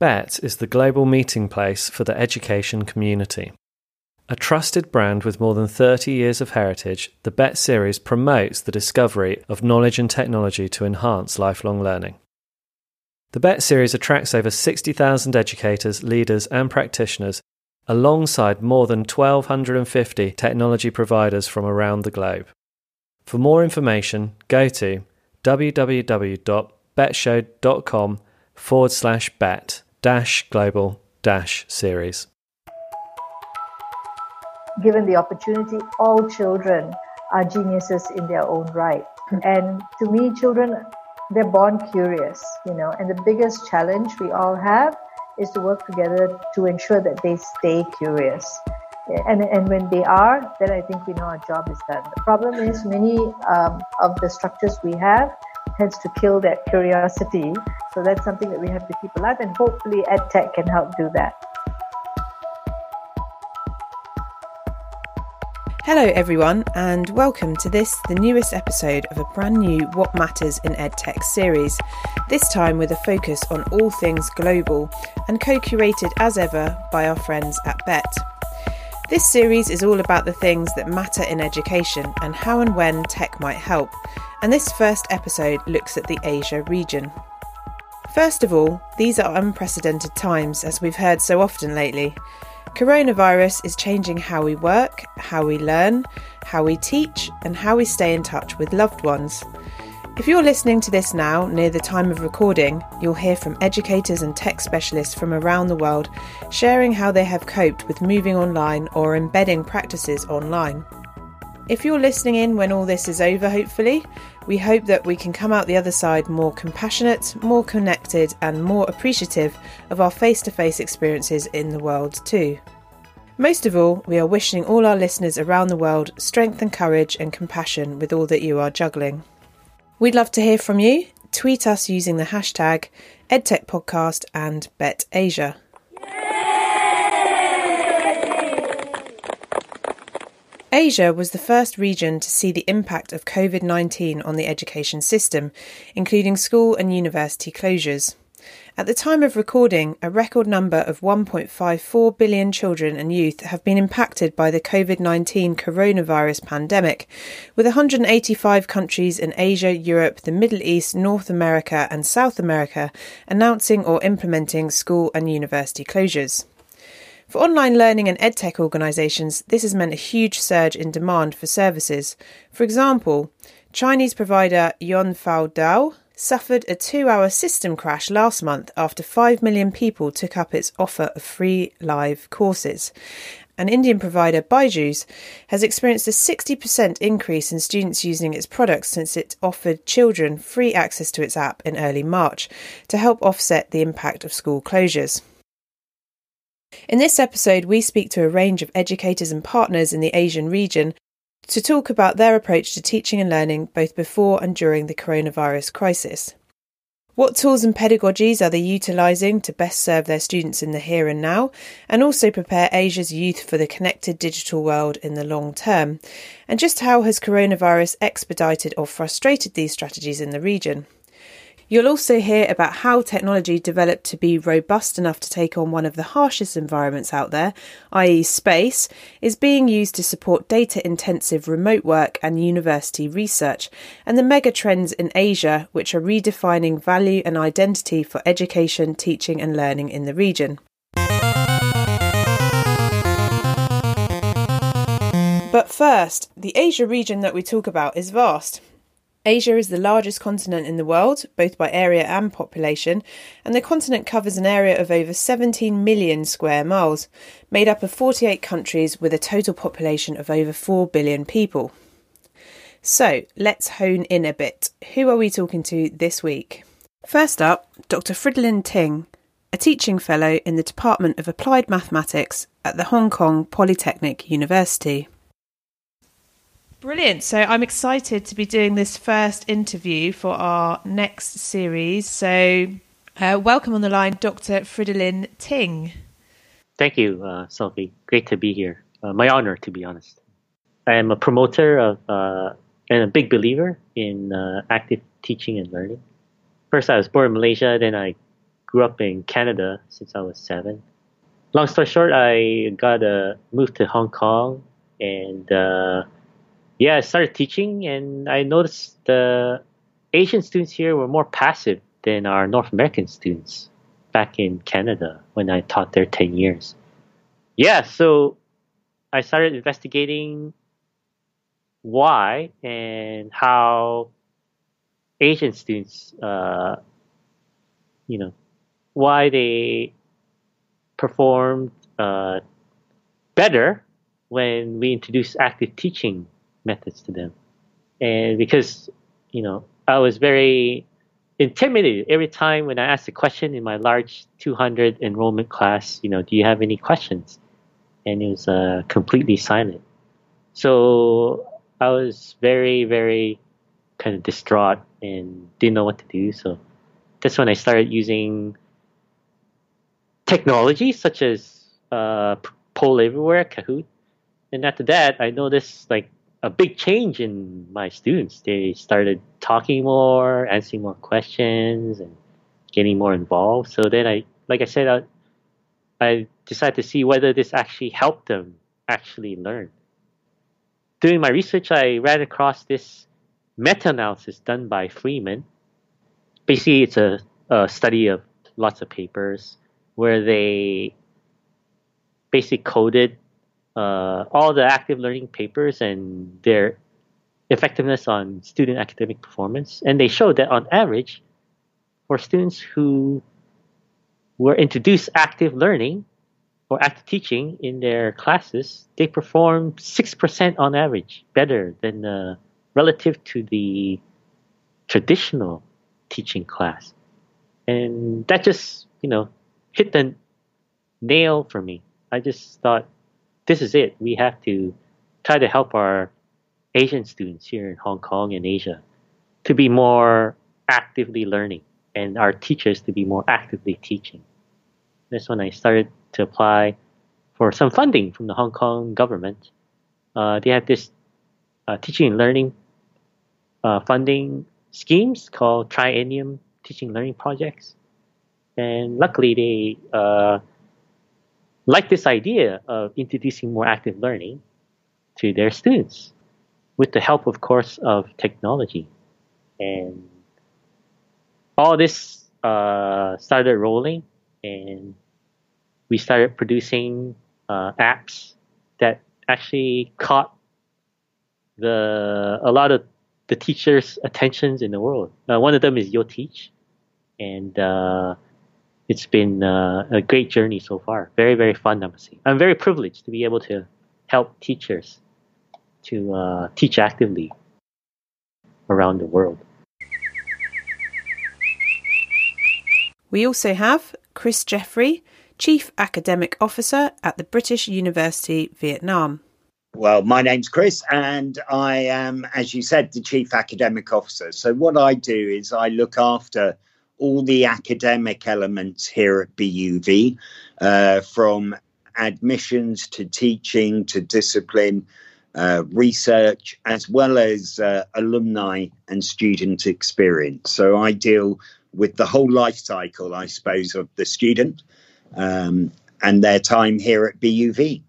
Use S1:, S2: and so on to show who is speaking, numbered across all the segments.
S1: Bett is the global meeting place for the education community. A trusted brand with more than 30 years of heritage, the Bett series promotes the discovery of knowledge and technology to enhance lifelong learning. The Bett series attracts over 60,000 educators, leaders, and practitioners, alongside more than 1,250 technology providers from around the globe. For more information, go to www.bettshow.com forward slash bett dash global dash series
S2: given the opportunity, all children are geniuses in their own right. And to me, children, they're born curious, you know, and the biggest challenge we all have is to work together to ensure that they stay curious. And, and when they are, then I think we know our job is done. The problem is many um, of the structures we have tends to kill that curiosity. So that's something that we have to keep alive, and hopefully EdTech can help do that.
S3: Hello, everyone, and welcome to this, the newest episode of a brand new What Matters in EdTech series. This time with a focus on all things global and co curated as ever by our friends at Bett. This series is all about the things that matter in education and how and when tech might help, and this first episode looks at the Asia region. First of all, these are unprecedented times, as we've heard so often lately. Coronavirus is changing how we work, how we learn, how we teach, and how we stay in touch with loved ones. If you're listening to this now, near the time of recording, you'll hear from educators and tech specialists from around the world sharing how they have coped with moving online or embedding practices online. If you're listening in when all this is over, hopefully, we hope that we can come out the other side more compassionate, more connected, and more appreciative of our face to face experiences in the world, too. Most of all, we are wishing all our listeners around the world strength and courage and compassion with all that you are juggling. We'd love to hear from you. Tweet us using the hashtag EdTechPodcast and BettAsia. Asia was the first region to see the impact of COVID 19 on the education system, including school and university closures. At the time of recording, a record number of 1.54 billion children and youth have been impacted by the COVID 19 coronavirus pandemic, with 185 countries in Asia, Europe, the Middle East, North America, and South America announcing or implementing school and university closures. For online learning and edtech organisations, this has meant a huge surge in demand for services. For example, Chinese provider Yuanfudao suffered a two hour system crash last month after 5 million people took up its offer of free live courses. An Indian provider Byju's has experienced a 60% increase in students using its products since it offered children free access to its app in early March to help offset the impact of school closures. In this episode, we speak to a range of educators and partners in the Asian region to talk about their approach to teaching and learning both before and during the coronavirus crisis. What tools and pedagogies are they utilising to best serve their students in the here and now, and also prepare Asia's youth for the connected digital world in the long term? And just how has coronavirus expedited or frustrated these strategies in the region? You'll also hear about how technology developed to be robust enough to take on one of the harshest environments out there, i.e., space, is being used to support data intensive remote work and university research, and the mega trends in Asia, which are redefining value and identity for education, teaching, and learning in the region. But first, the Asia region that we talk about is vast. Asia is the largest continent in the world, both by area and population, and the continent covers an area of over 17 million square miles, made up of 48 countries with a total population of over 4 billion people. So let's hone in a bit. Who are we talking to this week? First up, Dr. Fridolin Ting, a teaching fellow in the Department of Applied Mathematics at the Hong Kong Polytechnic University. Brilliant. So I'm excited to be doing this first interview for our next series. So, uh, welcome on the line, Dr. Fridolin Ting.
S4: Thank you, uh, Sophie. Great to be here. Uh, my honor, to be honest. I am a promoter of uh, and a big believer in uh, active teaching and learning. First, I was born in Malaysia, then I grew up in Canada since I was seven. Long story short, I got uh, moved to Hong Kong, and yeah, I started teaching, and I noticed the Asian students here were more passive than our North American students back in Canada when I taught there ten years. Yeah, so I started investigating why and how Asian students, uh, you know, why they performed uh, better when we introduced active teaching methods to them. And because, you know, I was very intimidated every time when I asked a question in my large 200 enrollment class, you know, do you have any questions? And it was uh, completely silent. So I was very, very kind of distraught and didn't know what to do. So that's when I started using technology such as uh, Poll Everywhere, Kahoot. And after that, I noticed like a big change in my students. They started talking more, answering more questions, and getting more involved. So then I, like I said, I, I decided to see whether this actually helped them actually learn. Doing my research, I ran across this meta-analysis done by Freeman. Basically, it's a, a study of lots of papers where they basically coded uh, all the active learning papers and their effectiveness on student academic performance. And they showed that on average, for students who were introduced active learning or active teaching in their classes, they performed 6% on average better than the relative to the traditional teaching class. And that just, you know, hit the nail for me. I just thought, this is it. We have to try to help our Asian students here in Hong Kong and Asia to be more actively learning and our teachers to be more actively teaching. That's when I started to apply for some funding from the Hong Kong government. Uh, they have this uh, teaching and learning uh, funding schemes called Triennium Teaching and Learning Projects. And luckily, they uh, like this idea of introducing more active learning to their students with the help, of course, of technology. And all this uh, started rolling, and we started producing uh, apps that actually caught the a lot of the teachers' attentions in the world. Uh, one of them is YoTeach, and uh, it's been uh, a great journey so far. Very, very fun, I must say. I'm very privileged to be able to help teachers to uh, teach actively around the world.
S3: We also have Chris Jeffery, Chief Academic Officer at the British University, Vietnam.
S5: Well, my name's Chris, and I am, as you said, the Chief Academic Officer. So, what I do is I look after all the academic elements here at BUV, uh, from admissions to teaching to discipline, uh, research, as well as uh, alumni and student experience. So I deal with the whole life cycle, I suppose, of the student um, and their time here at BUV.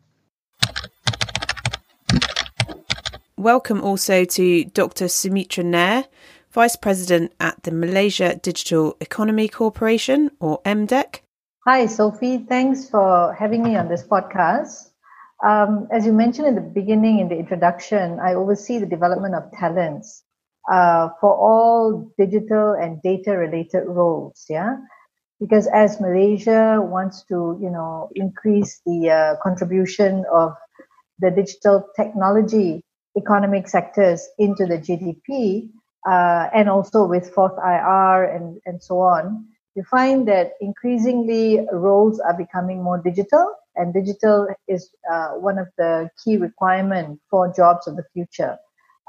S3: Welcome also to Dr. Sumitra Nair, Vice President at the Malaysia Digital Economy Corporation, or MDEC.
S2: Hi, Sophie. Thanks for having me on this podcast. Um, as you mentioned in the beginning, in the introduction, I oversee the development of talents uh, for all digital and data related roles. Yeah. Because as Malaysia wants to, you know, increase the uh, contribution of the digital technology economic sectors into the GDP, uh, and also with fourth IR and, and so on, you find that increasingly roles are becoming more digital, and digital is uh, one of the key requirements for jobs of the future.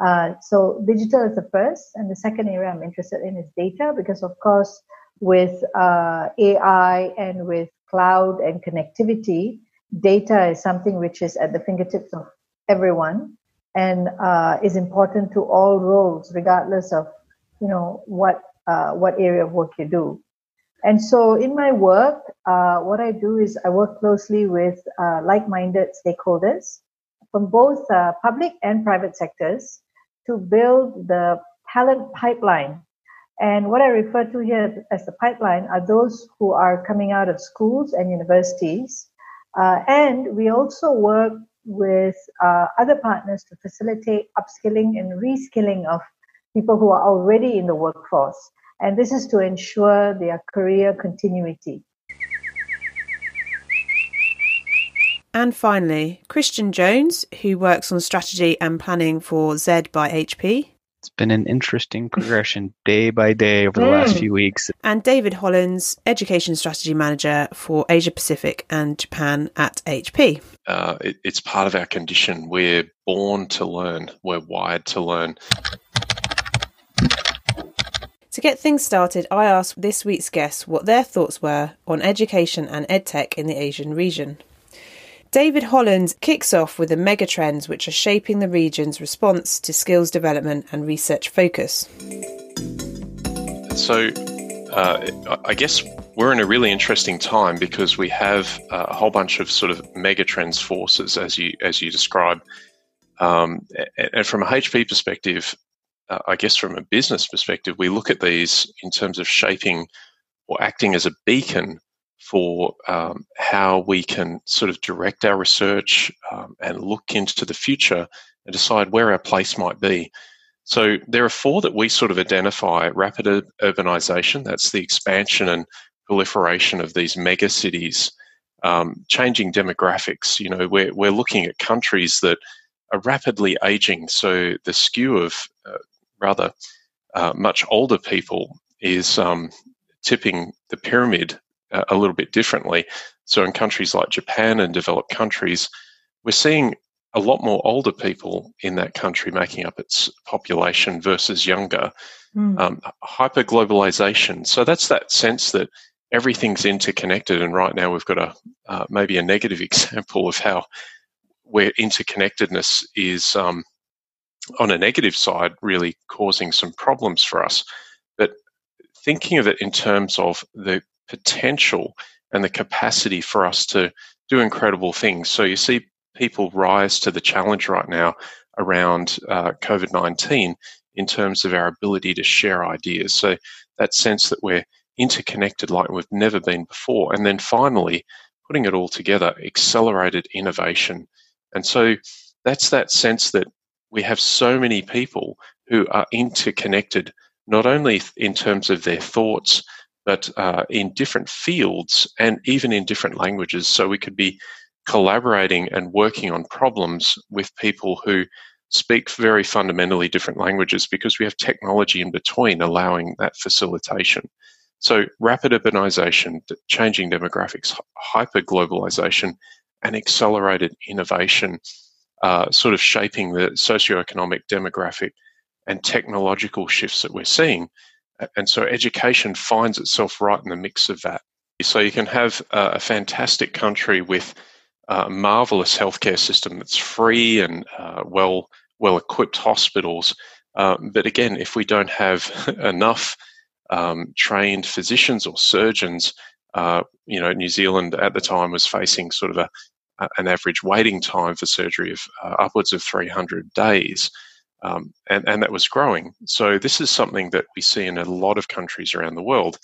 S2: Uh, so digital is the first, and the second area I'm interested in is data, because of course, with uh, AI and with cloud and connectivity, data is something which is at the fingertips of everyone and uh, is important to all roles, regardless of you know what uh, what area of work you do. And so, in my work, uh, what I do is I work closely with uh, like minded stakeholders from both uh, public and private sectors to build the talent pipeline. And what I refer to here as the pipeline are those who are coming out of schools and universities. Uh, and we also work with uh, other partners to facilitate upskilling and reskilling of people who are already in the workforce. And this is to ensure their career continuity.
S3: And finally, Christian Jones, who works on strategy and planning for Z by HP.
S6: It's been an interesting progression day by day over the mm. last few weeks.
S3: And David Hollins, Education Strategy Manager for Asia Pacific and Japan at HP.
S7: Uh, it, it's part of our condition. We're born to learn, we're wired to learn.
S3: To get things started, I asked this week's guests what their thoughts were on education and edtech in the Asian region. David Hollins kicks off with the megatrends which are shaping the region's response to skills development and research focus.
S7: So, uh, I guess we're in a really interesting time because we have a whole bunch of sort of megatrends forces, as you as you describe. Um, and from a HP perspective, uh, I guess from a business perspective, we look at these in terms of shaping or acting as a beacon for um, how we can sort of direct our research um, and look into the future and decide where our place might be. So there are four that we sort of identify rapid urbanization, that's the expansion and proliferation of these mega cities, um, changing demographics. You know, we're, we're looking at countries that are rapidly aging. So the skew of uh, rather uh, much older people is um, tipping the pyramid a little bit differently. So in countries like Japan and developed countries, we're seeing a lot more older people in that country making up its population versus younger. Mm. Um, hyper globalization. So that's that sense that everything's interconnected. And right now we've got a uh, maybe a negative example of how where interconnectedness is um, on a negative side really causing some problems for us. But thinking of it in terms of the potential and the capacity for us to do incredible things. So you see people rise to the challenge right now around uh, COVID 19 in terms of our ability to share ideas. So that sense that we're interconnected like we've never been before. And then finally, putting it all together, accelerated innovation. And so that's that sense that we have so many people who are interconnected, not only in terms of their thoughts, but uh, in different fields and even in different languages. So we could be collaborating and working on problems with people who speak very fundamentally different languages because we have technology in between allowing that facilitation. So rapid urbanization, changing demographics, hyper globalization, and accelerated innovation, uh, sort of shaping the socioeconomic, demographic, and technological shifts that we're seeing. And so education finds itself right in the mix of that. So you can have a, fantastic country with a marvelous healthcare system that's free and uh, well well equipped hospitals. Um, but again, if we don't have enough um, trained physicians or surgeons, uh, you know, New Zealand at the time was facing sort of a an average waiting time for surgery of uh, upwards of 300 days. Um, and, and that was growing. So this is something that we see in a lot of countries around the world.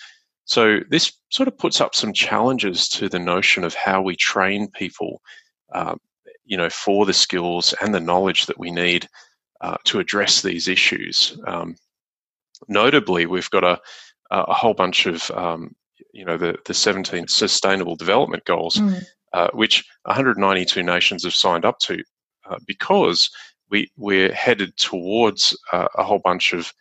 S7: So this sort of puts up some challenges to the notion of how we train people, uh, you know, for the skills and the knowledge that we need uh, to address these issues. Um, notably, we've got a, a whole bunch of, um, you know, the, the 17 Sustainable Development Goals, mm. uh, which 192 nations have signed up to uh, because we we're headed towards uh, a whole bunch of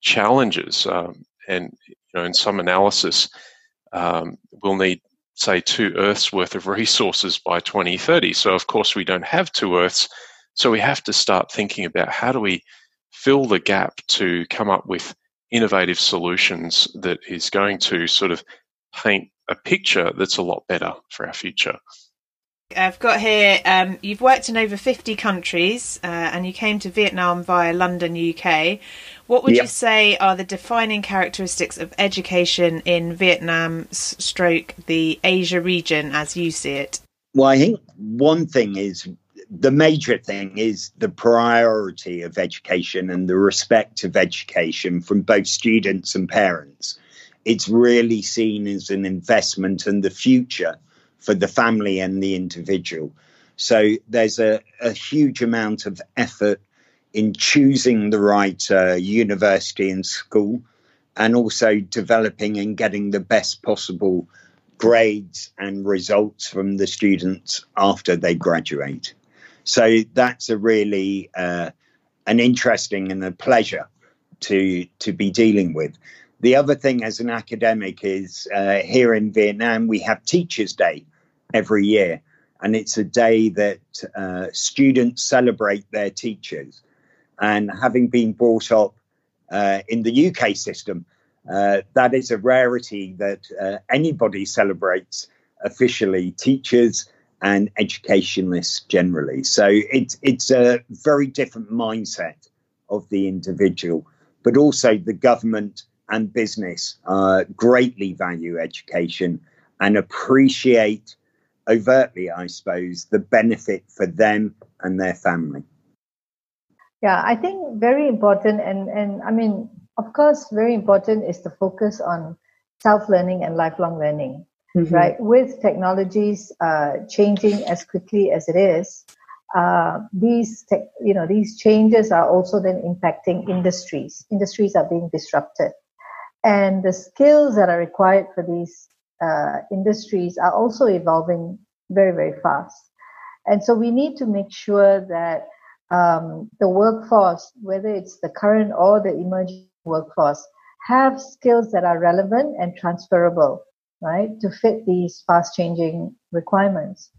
S7: challenges, um, and you know, in some analysis, um, we'll need say two Earths worth of resources by 2030. So of course we don't have two Earths, so we have to start thinking about how do we fill the gap to come up with innovative solutions that is going to sort of paint a picture that's a lot better for our future.
S3: I've got here, um, you've worked in over 50 countries uh, and you came to Vietnam via London, UK. What would
S5: Yep.
S3: you say are the defining characteristics of education in Vietnam stroke the Asia region as you see it?
S5: Well, I think one thing is the major thing is the priority of education and the respect of education from both students and parents. It's really seen as an investment in the future for the family and the individual. So there's a, a huge amount of effort in choosing the right uh, university and school and also developing and getting the best possible grades and results from the students after they graduate. So that's a really uh, an interesting and a pleasure to to be dealing with. The other thing as an academic is uh, here in Vietnam we have Teachers Day every year, and it's a day that uh, students celebrate their teachers. And having been brought up uh, in the UK system, uh, that is a rarity that uh, anybody celebrates officially, teachers and educationalists generally. So it's it's a very different mindset of the individual, but also the government and business uh, greatly value education and appreciate overtly, I suppose, the benefit for them and their family.
S2: Yeah, I think very important, and and I mean, of course, very important is the focus on self-learning and lifelong learning, right? With technologies uh, changing as quickly as it is, uh, these tech, you know these changes are also then impacting industries. Industries are being disrupted, and the skills that are required for these uh, industries are also evolving very very fast. And so we need to make sure that um, the workforce, whether it's the current or the emerging workforce, have skills that are relevant and transferable, right, to fit these fast changing requirements.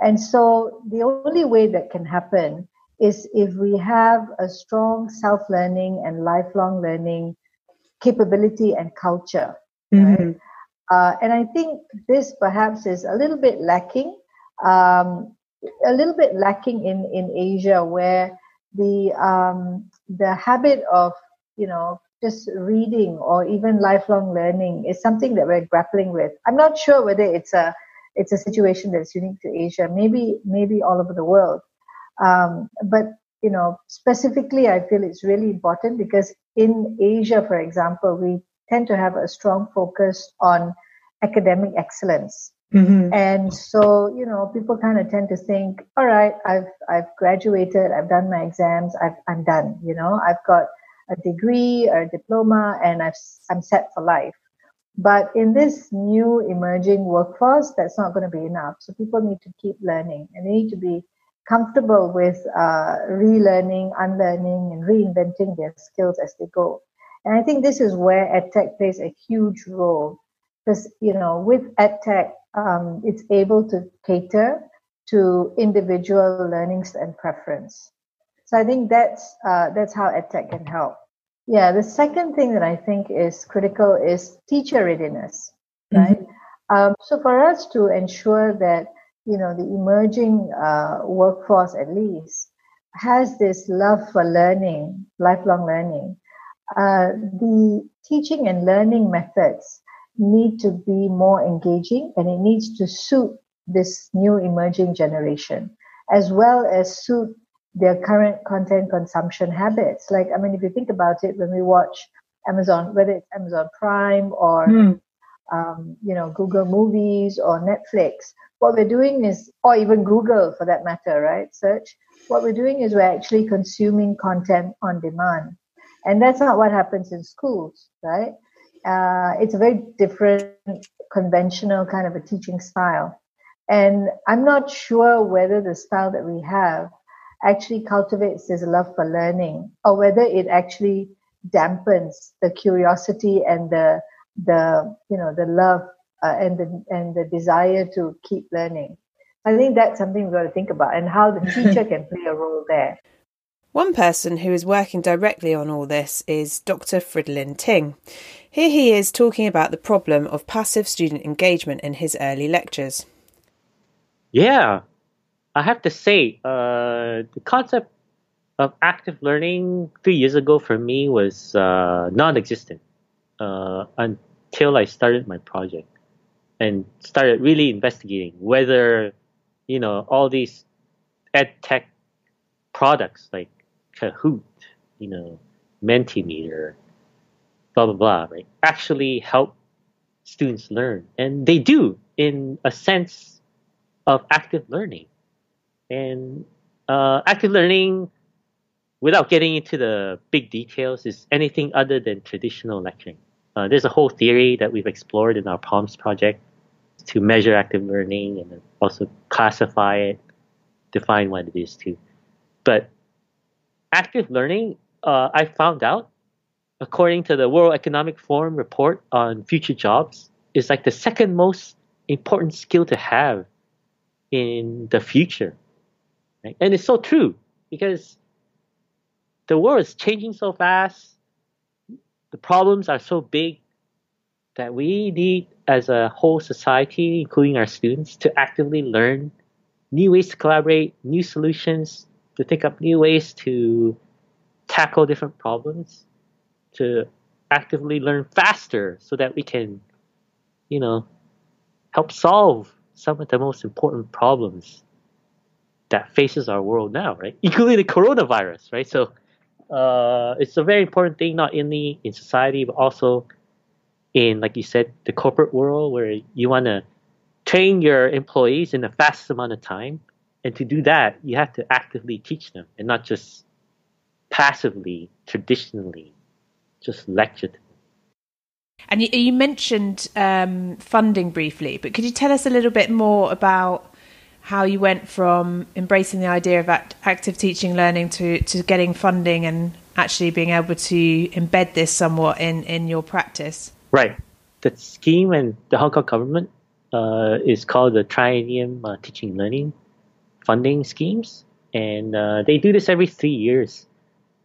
S2: And so the only way that can happen is if we have a strong self learning and lifelong learning capability and culture. Right? Uh, and I think this perhaps is a little bit lacking, um, a little bit lacking in, in Asia, where the um, the habit of you know just reading or even lifelong learning is something that we're grappling with. I'm not sure whether it's a it's a situation that's unique to Asia, maybe maybe all over the world. Um, but you know, specifically, I feel it's really important because in Asia, for example, we tend to have a strong focus on academic excellence. Mm-hmm. And so, you know, people kind of tend to think, all right, I've I've graduated, I've done my exams, I've, I'm done. You know, I've got a degree or a diploma, and I've I'm set for life. But in this new emerging workforce, that's not going to be enough. So people need to keep learning, and they need to be comfortable with uh, relearning, unlearning, and reinventing their skills as they go. And I think this is where EdTech plays a huge role because you know with EdTech, um, it's able to cater to individual learnings and preference. So I think that's uh, that's how EdTech can help. Yeah, the second thing that I think is critical is teacher readiness, right? Um, so for us to ensure that you know the emerging uh, workforce at least has this love for learning, lifelong learning, uh, the teaching and learning methods need to be more engaging and it needs to suit this new emerging generation as well as suit their current content consumption habits. Like, I mean, if you think about it, when we watch Amazon, whether it's Amazon Prime or, um, you know, Google Movies or Netflix, what we're doing is, or even Google for that matter, right? Search. What we're doing is we're actually consuming content on demand. And that's not what happens in schools, right? Uh, it's a very different, conventional kind of a teaching style. And I'm not sure whether the style that we have actually cultivates this love for learning or whether it actually dampens the curiosity and the the you know the love uh, and the and the desire to keep learning i think that's something we've got to think about and how the teacher can play a role there
S3: One person who is working directly on all this is Dr. Fridolin Ting. Here he is talking about the problem of passive student engagement in his early lectures.
S4: Yeah, I have to say, uh, the concept of active learning three years ago for me was uh, non-existent uh, until I started my project and started really investigating whether you know all these ed tech products like Kahoot, you know, Mentimeter, blah blah blah, right, actually help students learn, and they do in a sense of active learning, and uh, active learning. Without getting into the big details, is anything other than traditional lecturing. Uh, there's a whole theory that we've explored in our PALMS project to measure active learning and also classify it, define what it is too. But active learning, uh, I found out, according to the World Economic Forum report on future jobs, is like the second most important skill to have in the future. Right? And it's so true because the world is changing so fast. The problems are so big that we need, as a whole society, including our students, to actively learn new ways to collaborate, new solutions, to think up new ways to tackle different problems, to actively learn faster so that we can, you know, help solve some of the most important problems that faces our world now, right? Including the coronavirus, right? So uh, it's a very important thing, not only in society, but also in, like you said, the corporate world where you want to train your employees in the fastest amount of time. And to do that, you have to actively teach them and not just passively, traditionally, just lecture them.
S3: And you, mentioned um, funding briefly, but could you tell us a little bit more about how you went from embracing the idea of act- active teaching learning to, to getting funding and actually being able to embed this somewhat in, in your practice?
S4: Right. The scheme and the Hong Kong government uh, is called the Triennium uh, Teaching Learning Funding Schemes. And uh, they do this every three years.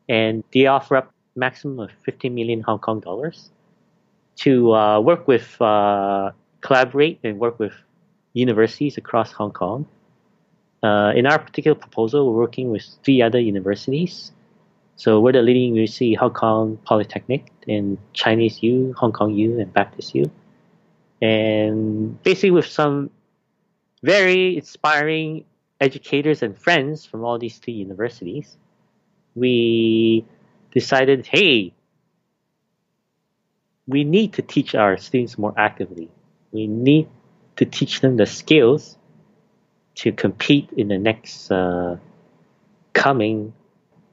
S4: And they offer up maximum of 50 million Hong Kong dollars to uh, work with, uh, collaborate and work with universities across Hong Kong. Uh, in our particular proposal, we're working with three other universities. So we're the leading university, Hong Kong Polytechnic, and Chinese U, Hong Kong U, and Baptist U. And basically with some very inspiring educators and friends from all these three universities, we decided, hey, we need to teach our students more actively. We need to teach them the skills to compete in the next uh, coming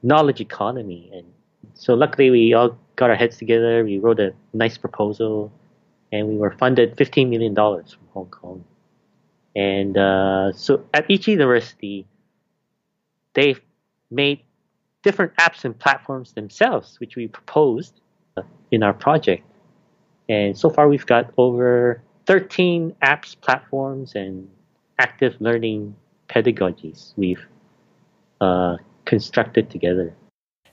S4: knowledge economy. And so, luckily, we all got our heads together. We wrote a nice proposal, and we were funded $15 million from Hong Kong. And uh, so, at each university, they've made different apps and platforms themselves, which we proposed in our project. And so far, we've got over 13 apps, platforms, and active learning pedagogies we've uh, constructed together.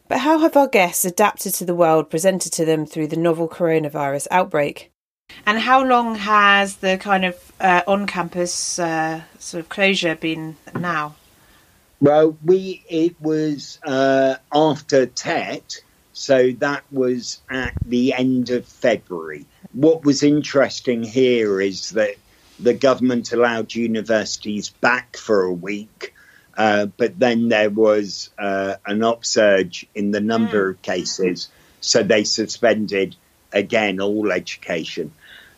S3: But how have our guests adapted to the world presented to them through the novel coronavirus outbreak? And how long has the kind of uh, on campus uh, sort of closure been now?
S5: Well, we it was uh, after TET, so that was at the end of February. What was interesting here is that the government allowed universities back for a week, uh, but then there was uh, an upsurge in the number mm. of cases, so they suspended again all education.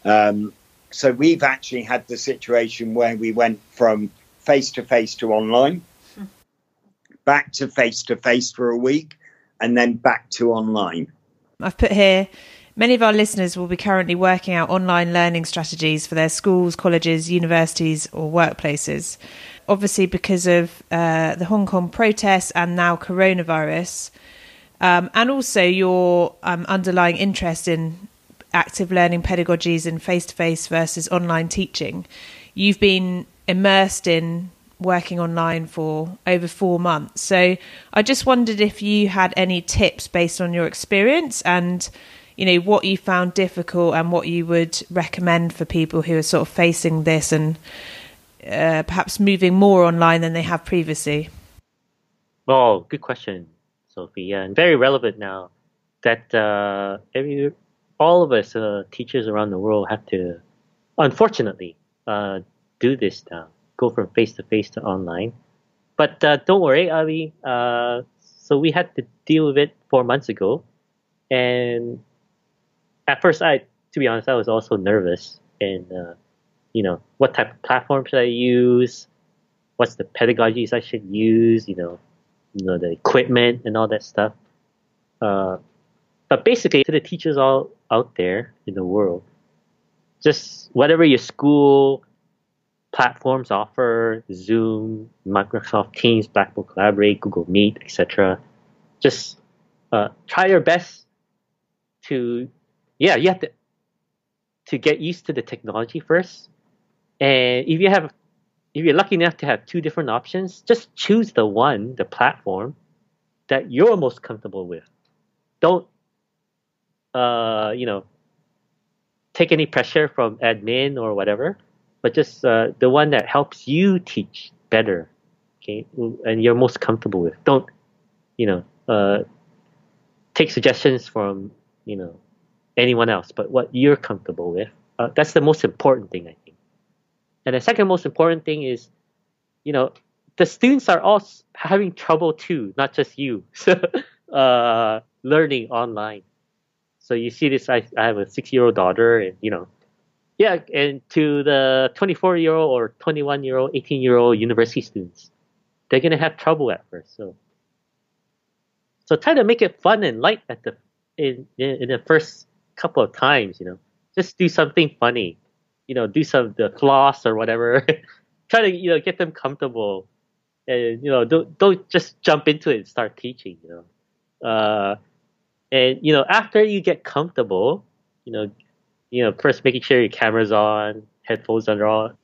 S5: Um, so we've actually had the situation where we went from face to face to online, mm. back to face to face for a week, and then back to online.
S3: I've put here Many of our listeners will be currently working out online learning strategies for their schools, colleges, universities, or workplaces. Obviously, because of uh, the Hong Kong protests and now coronavirus, um, and also your um, underlying interest in active learning pedagogies and face to face versus online teaching, you've been immersed in working online for over four months. So I just wondered if you had any tips based on your experience and you know what you found difficult and what you would recommend for people who are sort of facing this and uh, perhaps moving more online than they have previously?
S4: Oh, good question, Sophie. Yeah, and very relevant now that uh, every all of us uh, teachers around the world have to, unfortunately, uh, do this now. Go from face to face to online. But uh, don't worry, Avi. Uh, so we had to deal with it four months ago, and at first, I, to be honest, I was also nervous. And uh, you know, what type of platform should I use? What's the pedagogies I should use? You know, you know the equipment and all that stuff. Uh, but basically, to the teachers all out there in the world, just whatever your school platforms offer, Zoom, Microsoft Teams, Blackboard Collaborate, Google Meet, etc. Just uh, try your best to, yeah, you have to to get used to the technology first. And if you have, if you're lucky enough to have two different options, just choose the one, the platform that you're most comfortable with. Don't, uh, you know, take any pressure from admin or whatever, but just uh, the one that helps you teach better, okay, and you're most comfortable with. Don't, you know, uh, take suggestions from, you know, anyone else, but what you're comfortable with. Uh, that's the most important thing, I think. And the second most important thing is, you know, the students are all having trouble too, not just you. so, uh, learning online. So you see this. I, I have a six-year-old daughter, and you know, yeah, and to the 24-year-old or 21-year-old, 18-year-old university students, they're gonna have trouble at first. So, so try to make it fun and light at the in in, in the first couple of times. You know, just do something funny you know, do some the floss or whatever. Try to you know get them comfortable, and you know don't don't just jump into it and start teaching. You know, uh, and you know after you get comfortable, you know, you know first making sure your camera's on, headphones are on,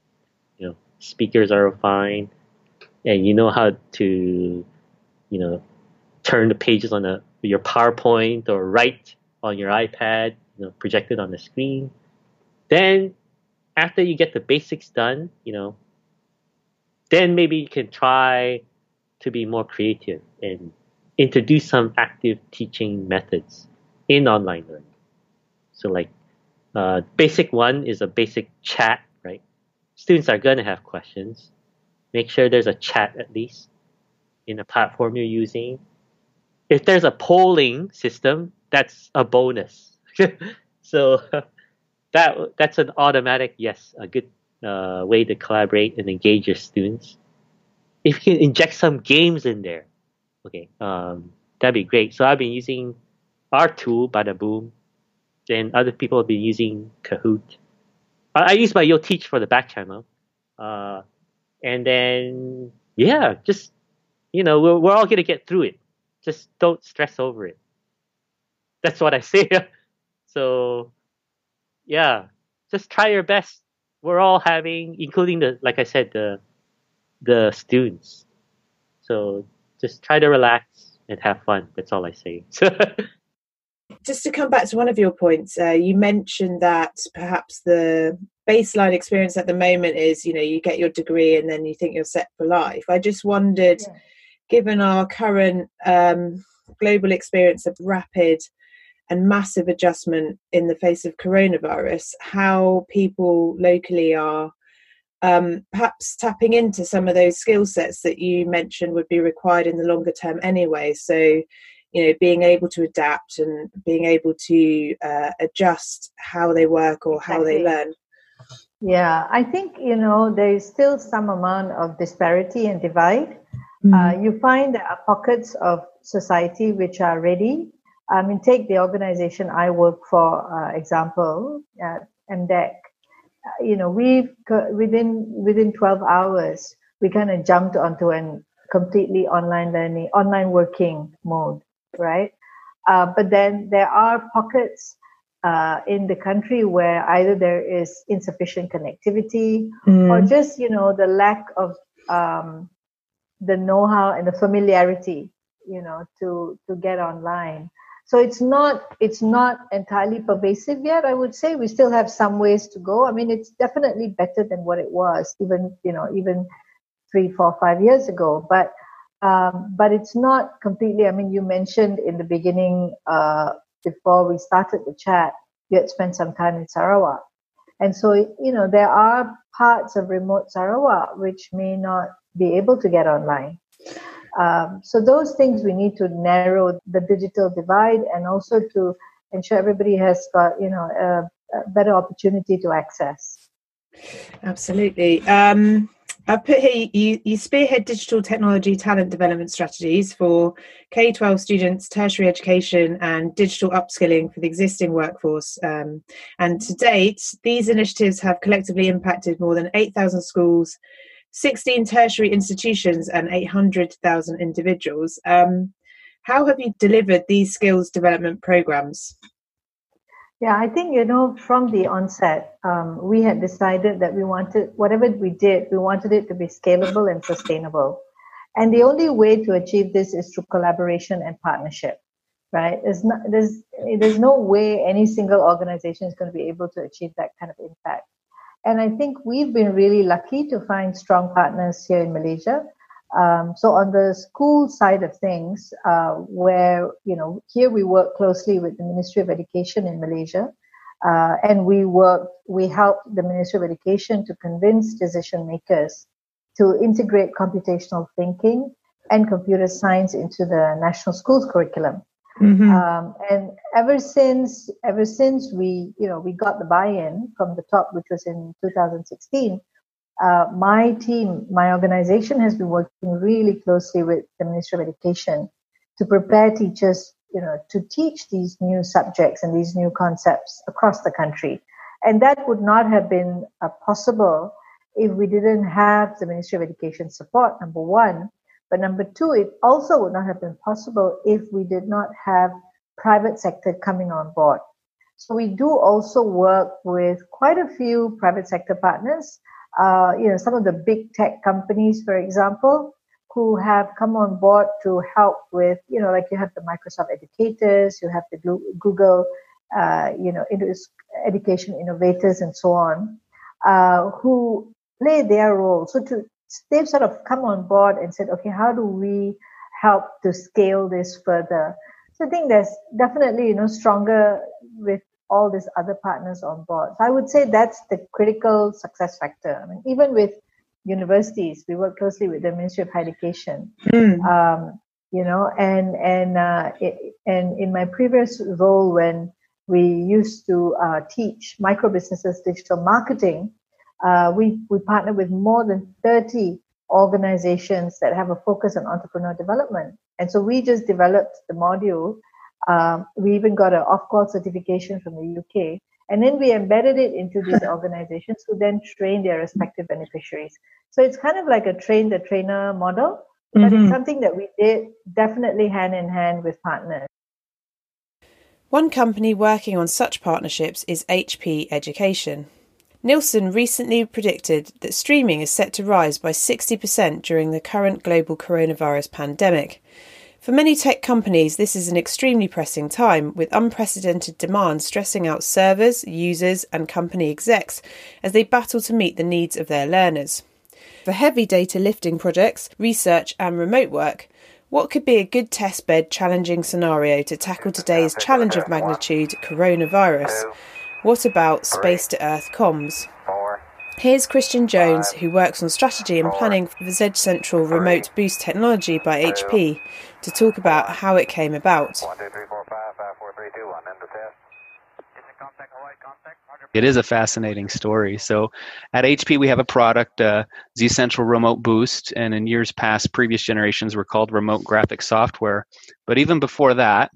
S4: you know, speakers are fine, and you know how to, you know, turn the pages on the your PowerPoint or write on your iPad, you know, projected on the screen. Then after you get the basics done, you know, then maybe you can try to be more creative and introduce some active teaching methods in online learning. So like uh, basic one is a basic chat, right? Students are going to have questions. Make sure there's a chat at least in the platform you're using. If there's a polling system, that's a bonus. so that that's an automatic yes, a good uh, way to collaborate and engage your students. If you can inject some games in there, okay, um, that'd be great. So I've been using our tool, Badaboom, and other people have been using Kahoot. I, I use my Yo Teach for the back channel, uh, and then yeah, just you know, we're we're all gonna get through it. Just don't stress over it. That's what I say. so yeah, just try your best. We're all having, including the, like I said, the the students. So just try to relax and have fun. That's all I say.
S3: just to come back to one of your points, uh, you mentioned that perhaps the baseline experience at the moment is, you know, you get your degree and then you think you're set for life. I just wondered, yeah. given our current um, global experience of rapid and massive adjustment in the face of coronavirus, how people locally are um, perhaps tapping into some of those skill sets that you mentioned would be required in the longer term anyway. So, you know, being able to adapt and being able to uh, adjust how they work or how they learn.
S2: Yeah, I think, you know, there is still some amount of disparity and divide. Mm. Uh, you find there are pockets of society which are ready I mean, take the organization I work for, uh, example, uh, MDEC. Uh, you know, we within within 12 hours, we kind of jumped onto an completely online learning, online working mode, right? Uh, but then there are pockets uh, in the country where either there is insufficient connectivity mm. or just you know the lack of um, the know-how and the familiarity, you know, to to get online. So it's not it's not entirely pervasive yet. I would say we still have some ways to go. I mean, it's definitely better than what it was even you know even three, four, five years ago. But um, but it's not completely. I mean, you mentioned in the beginning uh, before we started the chat, you had spent some time in Sarawak, and so you know there are parts of remote Sarawak which may not be able to get online. Um, so those things we need to narrow the digital divide and also to ensure everybody has got you know a, a better opportunity to access.
S3: Absolutely. Um, I've put here you, you spearhead digital technology talent development strategies for K 12 students, tertiary education, and digital upskilling for the existing workforce. Um, and to date, these initiatives have collectively impacted more than 8,000 schools, 16 tertiary institutions and 800,000 individuals. Um, how have you delivered these skills development programs?
S2: Yeah, I think, you know, from the onset, um, we had decided that we wanted, whatever we did, we wanted it to be scalable and sustainable. And the only way to achieve this is through collaboration and partnership, right? There's, not, there's, there's no way any single organization is going to be able to achieve that kind of impact. And I think we've been really lucky to find strong partners here in Malaysia. Um, so on the school side of things, uh, where you know here we work closely with the Ministry of Education in Malaysia, uh, and we work we help the Ministry of Education to convince decision makers to integrate computational thinking and computer science into the national schools curriculum. Mm-hmm. Um, and ever since, ever since we, you know, we got the buy-in from the top, which was in 2016, uh, my team, my organization has been working really closely with the Ministry of Education to prepare teachers, you know, to teach these new subjects and these new concepts across the country. And that would not have been uh, possible if we didn't have the Ministry of Education support, number one. But number two, it also would not have been possible if we did not have private sector coming on board. So we do also work with quite a few private sector partners. Uh, you know, some of the big tech companies, for example, who have come on board to help with, you know, like you have the Microsoft educators, you have the Google, uh, you know, education innovators and so on, uh, who play their role. So to they've sort of come on board and said, okay, how do we help to scale this further? So I think there's definitely, you know, stronger with all these other partners on board. So I would say that's the critical success factor. I mean, even with universities, we work closely with the Ministry of Higher Education. Mm. Um, you know, and and uh, it, and in my previous role when we used to uh, teach micro businesses digital marketing, uh, we, we partner with more than 30 organizations that have a focus on entrepreneur development. And so we just developed the module. Um, we even got an Ofqual certification from the UK. And then we embedded it into these organizations who then train their respective beneficiaries. So it's kind of like a train the trainer model, but mm-hmm. it's something that we did definitely hand in hand with partners.
S3: One company working on such partnerships is HP Education. Nielsen recently predicted that streaming is set to rise by 60% during the current global coronavirus pandemic. For many tech companies, this is an extremely pressing time, with unprecedented demand stressing out servers, users, and company execs as they battle to meet the needs of their learners. For heavy data lifting projects, research, and remote work, what could be a good testbed challenging scenario to tackle today's challenge of magnitude coronavirus? What about Space to Earth comms? Here's Christian Jones, who works on strategy and planning for the ZCentral Remote Boost technology by HP, to talk about how it came about.
S6: It is a fascinating story. So, at HP, we have a product, uh, ZCentral Remote Boost, and in years past, previous generations were called Remote Graphic Software. But even before that,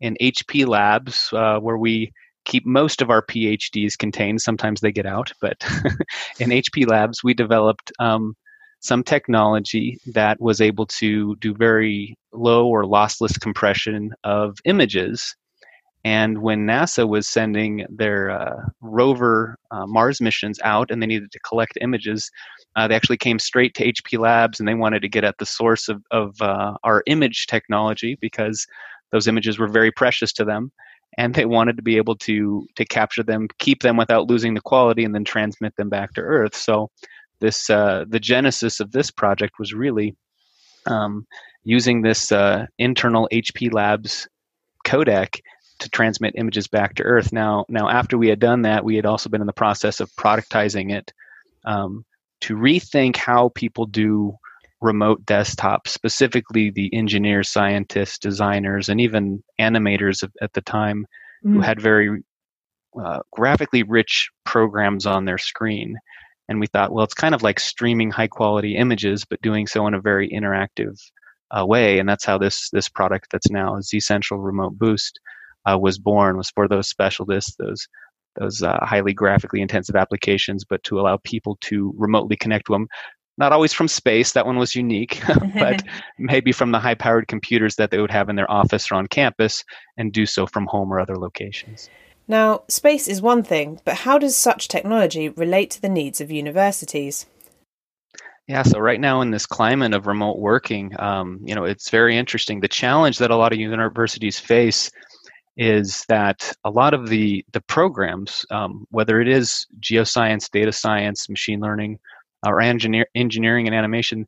S6: in HP Labs, uh, where we keep most of our PhDs contained. Sometimes they get out, but in HP Labs, we developed um, some technology that was able to do very low or lossless compression of images. And when NASA was sending their uh, rover uh, Mars missions out and they needed to collect images, uh, they actually came straight to HP Labs and they wanted to get at the source of, of uh, our image technology because those images were very precious to them, and they wanted to be able to to capture them, keep them without losing the quality, and then transmit them back to Earth. So, this uh, the genesis of this project was really um, using this uh, internal HP Labs codec to transmit images back to Earth. Now, now after we had done that, we had also been in the process of productizing it um, to rethink how people do remote desktops, specifically the engineers, scientists, designers, and even animators at the time mm. who had very uh, graphically rich programs on their screen. And we thought, well, it's kind of like streaming high quality images, but doing so in a very interactive uh, way, and that's how this this product that's now ZCentral Remote Boost uh, was born. Was for those specialists, those those uh, highly graphically intensive applications, but to allow people to remotely connect to them. Not always from space, that one was unique, but maybe from the high powered computers that they would have in their office or on campus and do so from home or other locations.
S3: Now, space is one thing, but how does such technology relate to the needs of universities?
S6: Yeah, so right now in this climate of remote working, um, you know, it's very interesting. The challenge that a lot of universities face is that a lot of the the programs, um, whether it is geoscience, data science, machine learning, or engineer, engineering and animation,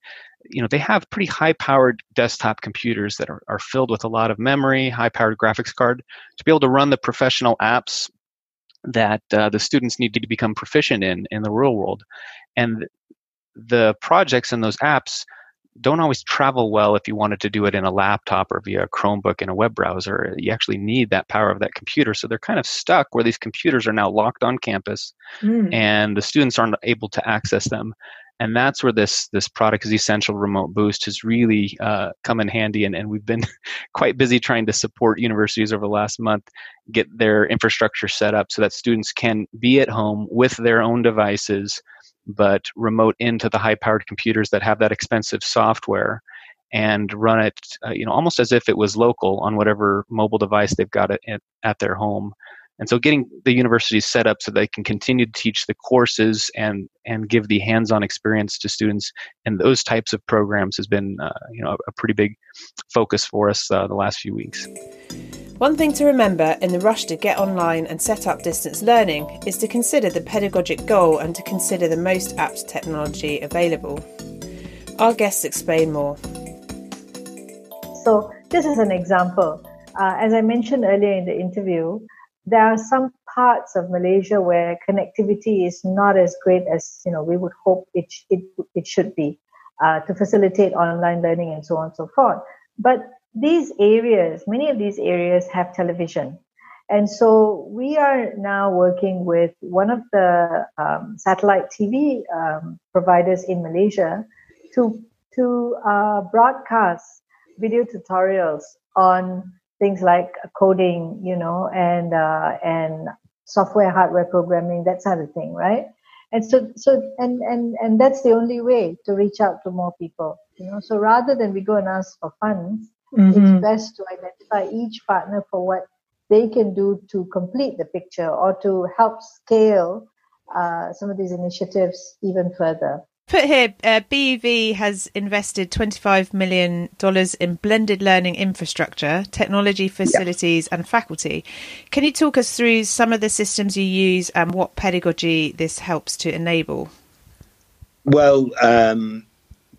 S6: you know, they have pretty high-powered desktop computers that are, are filled with a lot of memory, high-powered graphics card to be able to run the professional apps that uh, the students need to become proficient in in the real world. And the projects in those apps don't always travel well if you wanted to do it in a laptop or via a Chromebook in a web browser. You actually need that power of that computer. So they're kind of stuck where these computers are now locked on campus mm. and the students aren't able to access them. And that's where this this product ZCentral Remote Boost has really uh, come in handy. And, and we've been quite busy trying to support universities over the last month, get their infrastructure set up so that students can be at home with their own devices but remote into the high powered computers that have that expensive software and run it uh, you know almost as if it was local on whatever mobile device they've got it at, at their home. And so getting the universities set up so they can continue to teach the courses and and give the hands-on experience to students and those types of programs has been uh, you know a pretty big focus for us uh, the last few weeks
S3: one thing to remember in the rush to get online and set up distance learning is to consider the pedagogic goal and to consider the most apt technology available. Our guests explain more.
S2: So, this is an example. Uh, as I mentioned earlier in the interview, there are some parts of Malaysia where connectivity is not as great as you know we would hope it it, it should be uh, to facilitate online learning and so on and so forth. But these areas, many of these areas have television. And so we are now working with one of the um, satellite TV um, providers in Malaysia to, to uh, broadcast video tutorials on things like coding, you know, and, uh, and software, hardware programming, that sort of thing, right? And so, so, and, and, and that's the only way to reach out to more people, you know. So rather than we go and ask for funds, Mm-hmm. It's best to identify each partner for what they can do to complete the picture or to help scale uh, some of these initiatives even further.
S3: Put here, uh, BUV has invested $25 million in blended learning infrastructure, technology facilities, yeah. and faculty. Can you talk us through some of the systems you use and what pedagogy this helps to enable?
S5: Well, um,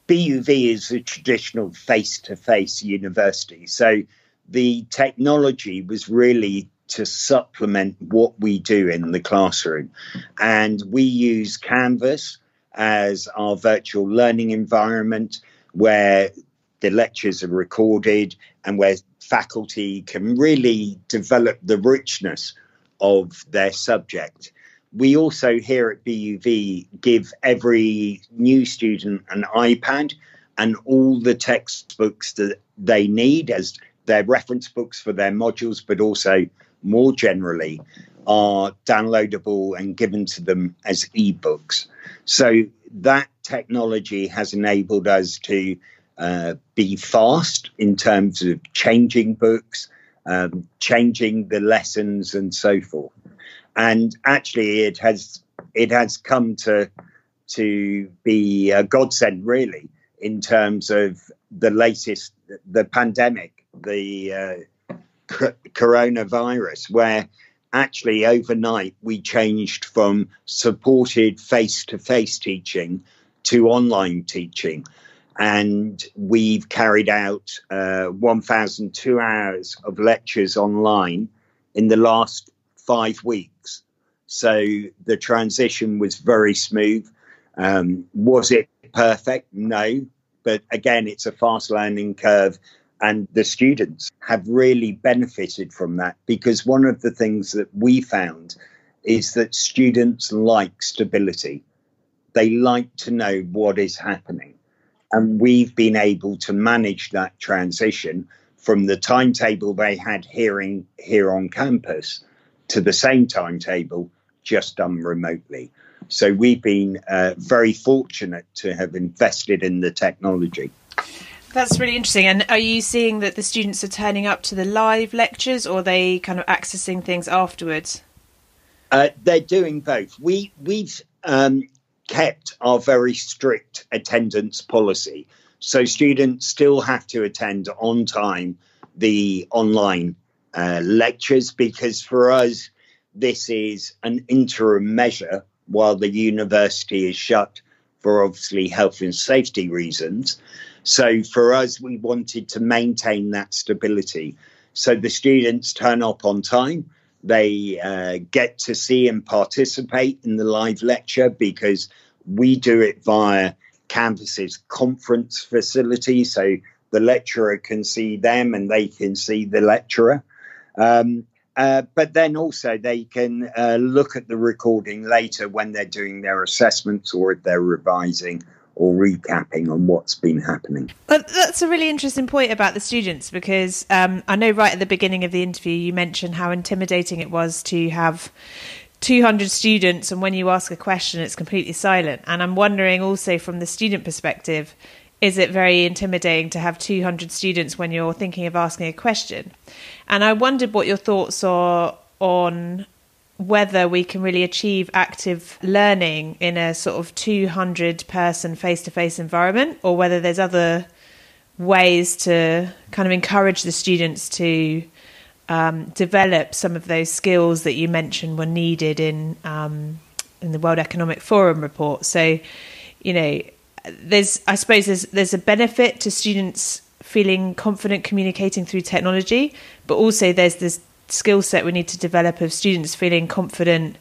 S5: BUV is a traditional face to face university. So the technology was really to supplement what we do in the classroom. And we use Canvas as our virtual learning environment where the lectures are recorded and where faculty can really develop the richness of their subject we also here at BUV give every new student an iPad and all the textbooks that they need as their reference books for their modules, but also more generally are downloadable and given to them as ebooks. So that technology has enabled us to uh, be fast in terms of changing books, um, changing the lessons, and so forth and actually it has it has come to to be a godsend really in terms of the latest the pandemic the uh, coronavirus, where actually overnight we changed from supported face to face teaching to online teaching. And we've carried out uh, 1,002 hours of lectures online in the last five weeks. So the transition was very smooth. Um, was it perfect? No. But again, it's a fast learning curve. And the students have really benefited from that because one of the things that we found is that students like stability. They like to know what is happening. And we've been able to manage that transition from the timetable they had hearing here on campus to the same timetable just done remotely. So we've been uh, very fortunate to have invested in the technology.
S3: That's really interesting. And are you seeing that the students are turning up to the live lectures or are they kind of accessing things afterwards?
S5: Uh, they're doing both. We, we've um, kept our very strict attendance policy. So students still have to attend on time the online uh, lectures because for us, this is an interim measure while the university is shut for obviously health and safety reasons. So for us, we wanted to maintain that stability. So the students turn up on time. They uh, get to see and participate in the live lecture because we do it via Canvas's conference facility. So the lecturer can see them and they can see the lecturer. Um, uh, but then also they can uh, look at the recording later when they're doing their assessments or if they're revising or recapping on what's been happening.
S3: Well, that's a really interesting point about the students because um, I know right at the beginning of the interview you mentioned how intimidating it was to have 200 students and when you ask a question it's completely silent. And I'm wondering also from the student perspective, is it very intimidating to have 200 students when you're thinking of asking a question? And I wondered what your thoughts are on whether we can really achieve active learning in a sort of 200 person face to face environment or whether there's other ways to kind of encourage the students to um, develop some of those skills that you mentioned were needed in um, in the World Economic Forum report. So, you know, there's I suppose there's there's a benefit to students feeling confident communicating through technology, but also there's this skill set we need to develop of students feeling confident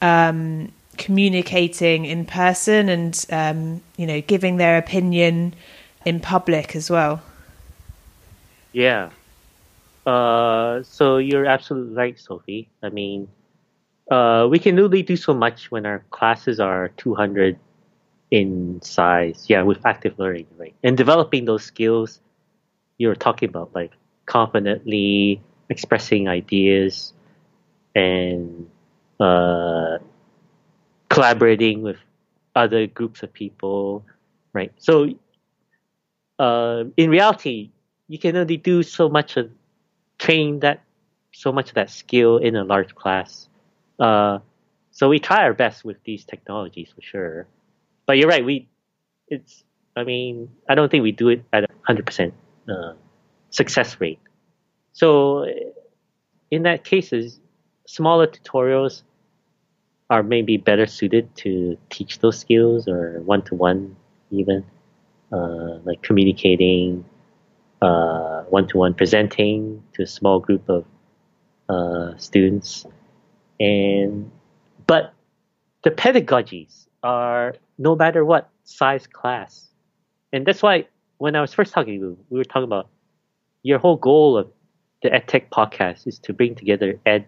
S3: um, communicating in person and um, you know giving their opinion in public as well.
S4: Yeah. Uh, so you're absolutely right, Sophie. I mean, uh, we can only do so much when our classes are 200 in size. Yeah, with active learning, right? And developing those skills you're talking about, like confidently expressing ideas and uh, collaborating with other groups of people, right? So, uh, in reality, you can only do so much of train that so much of that skill in a large class. Uh, so we try our best with these technologies for sure. But you're right. We, it's. I mean, I don't think we do it at hundred percent uh, success rate. So in that cases, smaller tutorials are maybe better suited to teach those skills or one to one even, uh, like communicating, one to one presenting to a small group of uh, students, and but the pedagogies are no matter what size class, and that's why when I was first talking to you, we were talking about your whole goal of the EdTech podcast is to bring together ed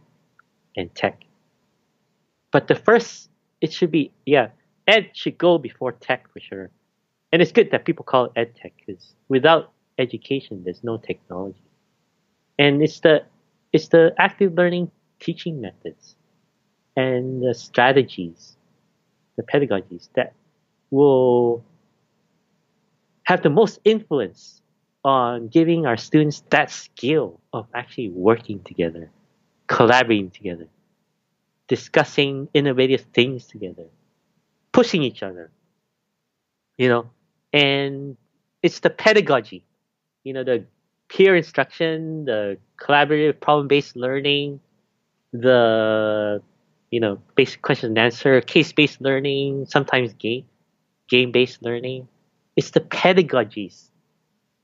S4: and tech. But the first, it should be, yeah, ed should go before tech for sure. And it's good that people call it ed tech because without education, there's no technology. And it's the, it's the active learning teaching methods and the strategies, the pedagogies that will have the most influence on giving our students that skill of actually working together, collaborating together, discussing innovative things together, pushing each other, you know, and it's the pedagogy, you know, the peer instruction, the collaborative problem-based learning, the you know basic question and answer, case-based learning, sometimes game game-based learning. It's the pedagogies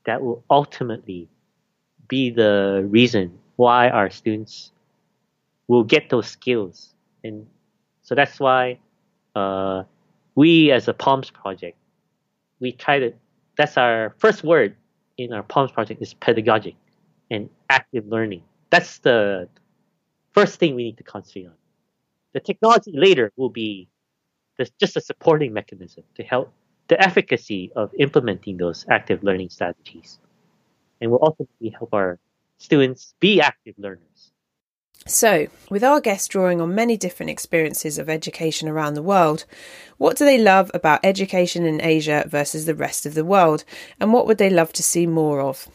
S4: that will ultimately be the reason why our students will get those skills. And so that's why uh, we as a PALMS project, we try to, that's our first word in our PALMS project is pedagogic and active learning. That's the first thing we need to concentrate on. The technology later will be just a supporting mechanism to help the efficacy of implementing those active learning strategies. And will ultimately help our students be active learners.
S3: So, with our guests drawing on many different experiences of education around the world, what do they love about education in Asia versus the rest of the world, and what would they love to see more of?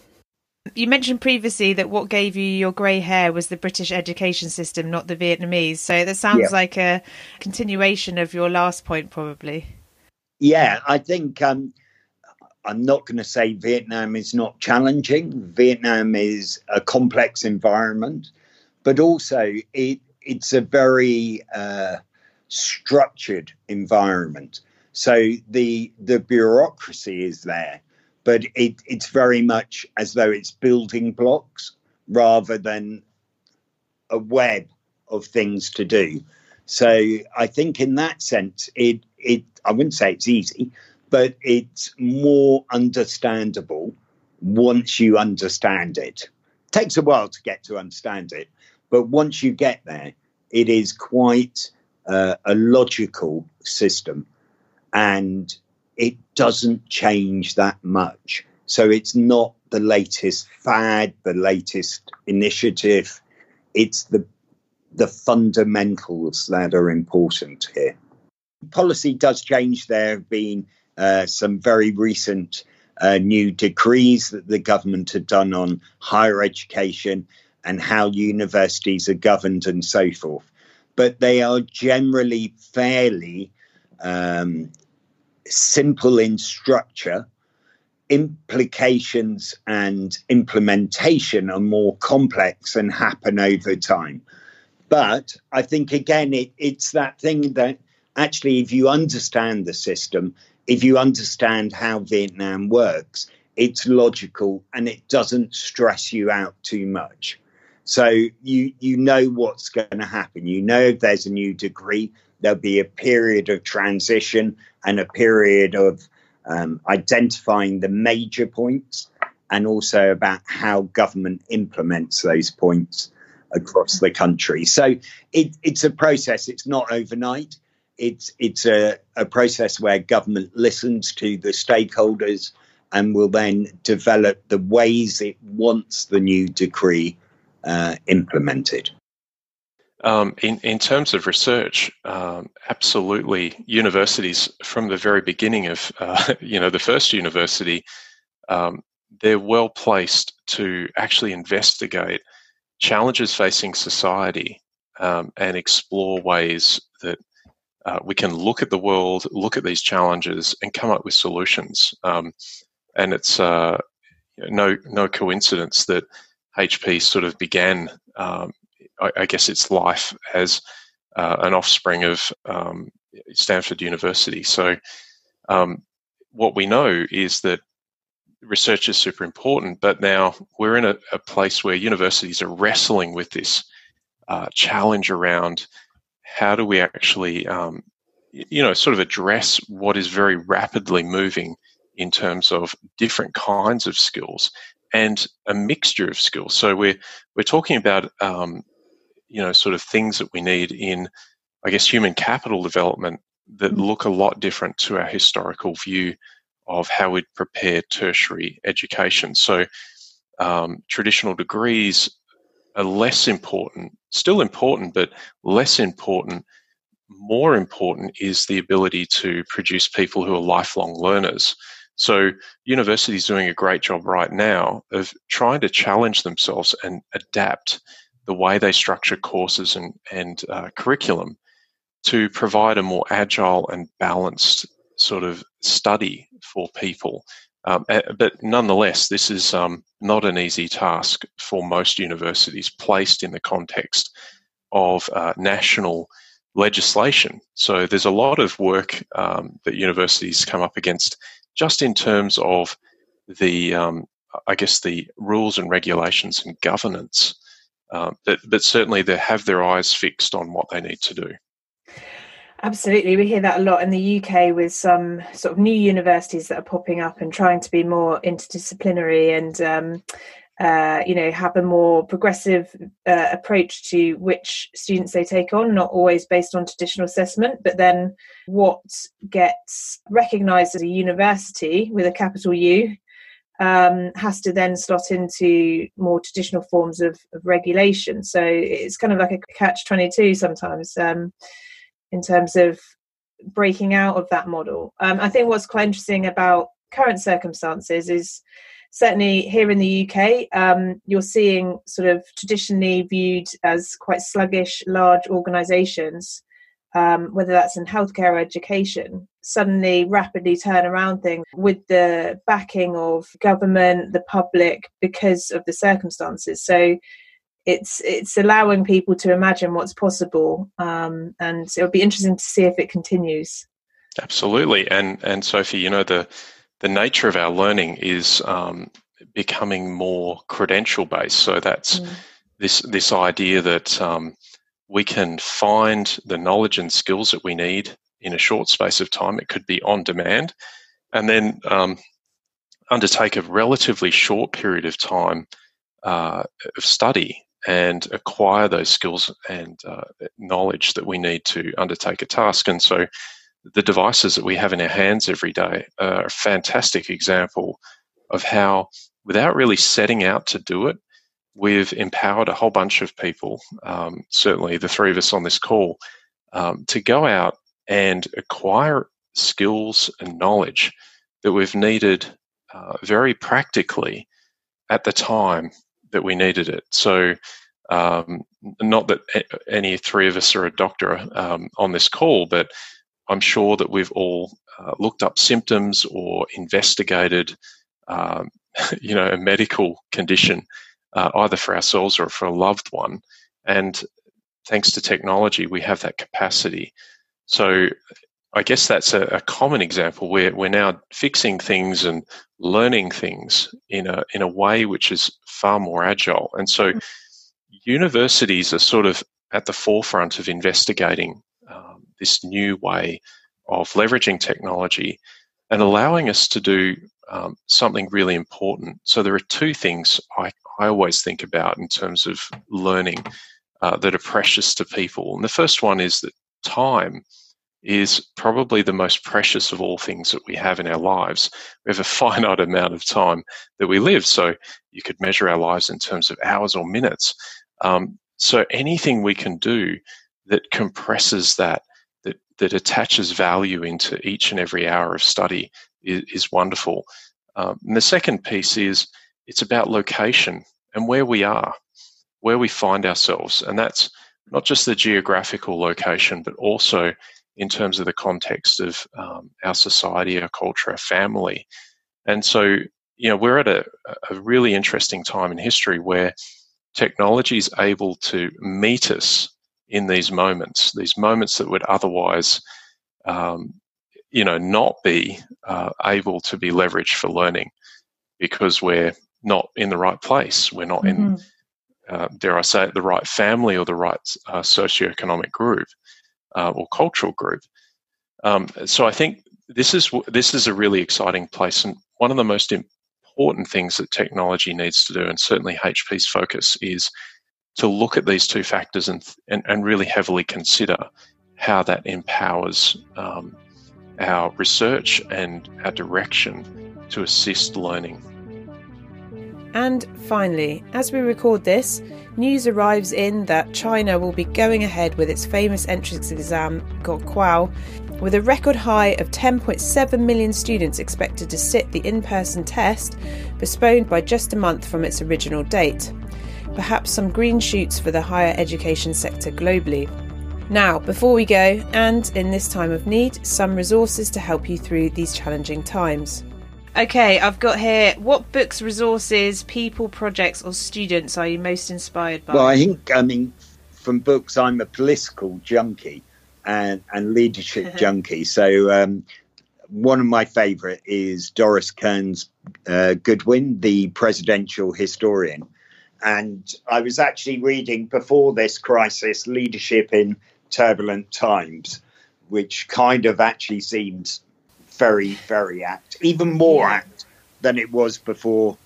S3: You mentioned previously that what gave you your grey hair was the British education system, not the Vietnamese. So that sounds yeah. like a continuation of your last point, probably.
S5: Yeah, I think um, I'm not going to say Vietnam is not challenging. Vietnam is a complex environment, but also it it's a very uh, structured environment. So the the bureaucracy is there, but it, it's very much as though it's building blocks rather than a web of things to do. So I think in that sense, it it I wouldn't say it's easy, but it's more understandable once you understand it. it. Takes a while to get to understand it, but once you get there, it is quite uh, a logical system, and it doesn't change that much. So it's not the latest fad, the latest initiative. It's the the fundamentals that are important here. Policy does change. There have been uh, some very recent uh, new decrees that the government had done on higher education and how universities are governed and so forth. But they are generally fairly um, simple in structure. Implications and implementation are more complex and happen over time. But I think, again, it, it's that thing that actually, if you understand the system, if you understand how Vietnam works, it's logical and it doesn't stress you out too much. So you you know what's going to happen. You know if there's a new degree, there'll be a period of transition and a period of um, identifying the major points and also about how government implements those points across the country. So it, it's a process. It's not overnight. It's it's a, a process where government listens to the stakeholders and will then develop the ways it wants the new decree uh, implemented.
S7: Um, in, in terms of research, um, absolutely, universities from the very beginning of uh, you know the first university, um, they're well placed to actually investigate challenges facing society um, and explore ways that uh, we can look at the world, look at these challenges, and come up with solutions. Um, and it's uh, no no coincidence that HP sort of began, um, I, I, guess, its life as uh, an offspring of um, Stanford University. So, um, what we know is that research is super important, but now we're in a, a place where universities are wrestling with this uh, challenge around how do we actually, um, you know, sort of address what is very rapidly moving in terms of different kinds of skills and a mixture of skills. So we're we're talking about, um, you know, sort of things that we need in, I guess, human capital development that mm. look a lot different to our historical view of how we'd prepare tertiary education. So um, traditional degrees are less important, still important, but less important. More important is the ability to produce people who are lifelong learners. So universities doing a great job right now of trying to challenge themselves and adapt the way they structure courses and, and uh, curriculum to provide a more agile and balanced sort of study for people Um, but nonetheless, this is um, not an easy task for most universities placed in the context of uh, national legislation. So there's a lot of work um, that universities come up against just in terms of the, um, I guess, the rules and regulations and governance. Uh, but, but certainly they have their eyes fixed on what they need to do.
S3: Absolutely, we hear that a lot in the UK with some sort of new universities that are popping up and trying to be more interdisciplinary and um, uh, you know have a more progressive uh, approach to which students they take on not always based on traditional assessment but then what gets recognized as a university with a capital u um, has to then slot into more traditional forms of, of, regulation. So it's kind of like a catch 22 sometimes um, in terms of breaking out of that model. Um, i think what's quite interesting about current circumstances is certainly here in the UK, um, you're seeing sort of traditionally viewed as quite sluggish, large organisations, um, whether that's in healthcare or education, suddenly rapidly turn around things with the backing of government, the public, because of the circumstances. So it's it's allowing people to imagine what's possible, um, and it'll be interesting to see if it continues.
S7: Absolutely, and and Sophie, you know the the nature of our learning is um, becoming more credential based. So that's mm. this this idea that um, we can find the knowledge and skills that we need in a short space of time. It could be on demand, and then um, undertake a relatively short period of time uh, of study and acquire those skills and uh, knowledge that we need to undertake a task. And so the devices that we have in our hands every day are a fantastic example of how, without really setting out to do it, we've empowered a whole bunch of people, um, certainly the three of us on this call, um, to go out and acquire skills and knowledge that we've needed uh, very practically at the time that we needed it. So, um, not that any three of us are a doctor um, on this call, but I'm sure that we've all uh, looked up symptoms or investigated, um, you know, a medical condition, uh, either for ourselves or for a loved one. And thanks to technology, we have that capacity. So I guess that's a, a common example where we're now fixing things and learning things in a in a way which is far more agile. And so, mm-hmm. universities are sort of at the forefront of investigating this new way of leveraging technology and allowing us to do um, something really important. So, there are two things I, I always think about in terms of learning uh, that are precious to people. And the first one is that time is probably the most precious of all things that we have in our lives. We have a finite amount of time that we live. So, you could measure our lives in terms of hours or minutes. Um, so, anything we can do that compresses that that that attaches value into each and every hour of study is, is wonderful. Um, and the second piece is it's about location and where we are, where we find ourselves. And that's not just the geographical location, but also in terms of the context of um, our society, our culture, our family. And so, you know, we're at a, a really interesting time in history where technology is able to meet us in these moments, these moments that would otherwise, um, you know, not be uh, able to be leveraged for learning because we're not in the right place. We're not mm-hmm. in, uh, dare I say it, the right family or the right uh, socioeconomic group uh, or cultural group. Um, so I think this is this is a really exciting place, and one of the most important things that technology needs to do, and certainly HP's focus is to look at these two factors and, and, and really heavily consider how that empowers um, our research and our direction to assist learning.
S3: And finally, as we record this, news arrives in that China will be going ahead with its famous entrance exam, Gaokao, with a record high of 10.7 million students expected to sit the in person test, postponed by just a month from its original date perhaps some green shoots for the higher education sector globally. Now, before we go, and in this time of need, some resources to help you through these challenging times. Okay, I've got here what books, resources, people, projects, or students are you most inspired by?
S5: Well, I think, I mean, from books, I'm a political junkie and, and leadership junkie. So, um, one of my favorite is Doris Kearns uh, Goodwin, the presidential historian. And I was actually reading before this crisis Leadership in Turbulent Times, which kind of actually seems very, very apt, even more yeah. apt than it was before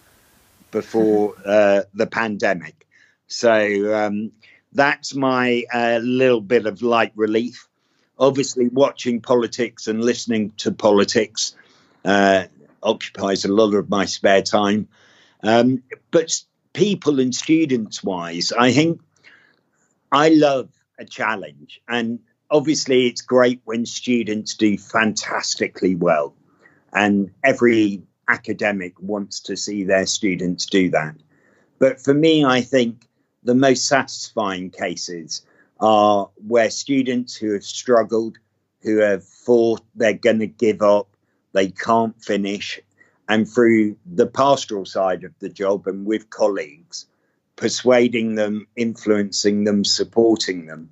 S5: before uh, the pandemic. So um, that's my uh, little bit of light relief. Obviously, watching politics and listening to politics uh, occupies a lot of my spare time. Um, but people and students wise, I think I love a challenge. And obviously, it's great when students do fantastically well. And every academic wants to see their students do that. But for me, I think the most satisfying cases are where students who have struggled, who have thought they're going to give up, they can't finish, and through the pastoral side of the job and with colleagues, persuading them, influencing them, supporting them,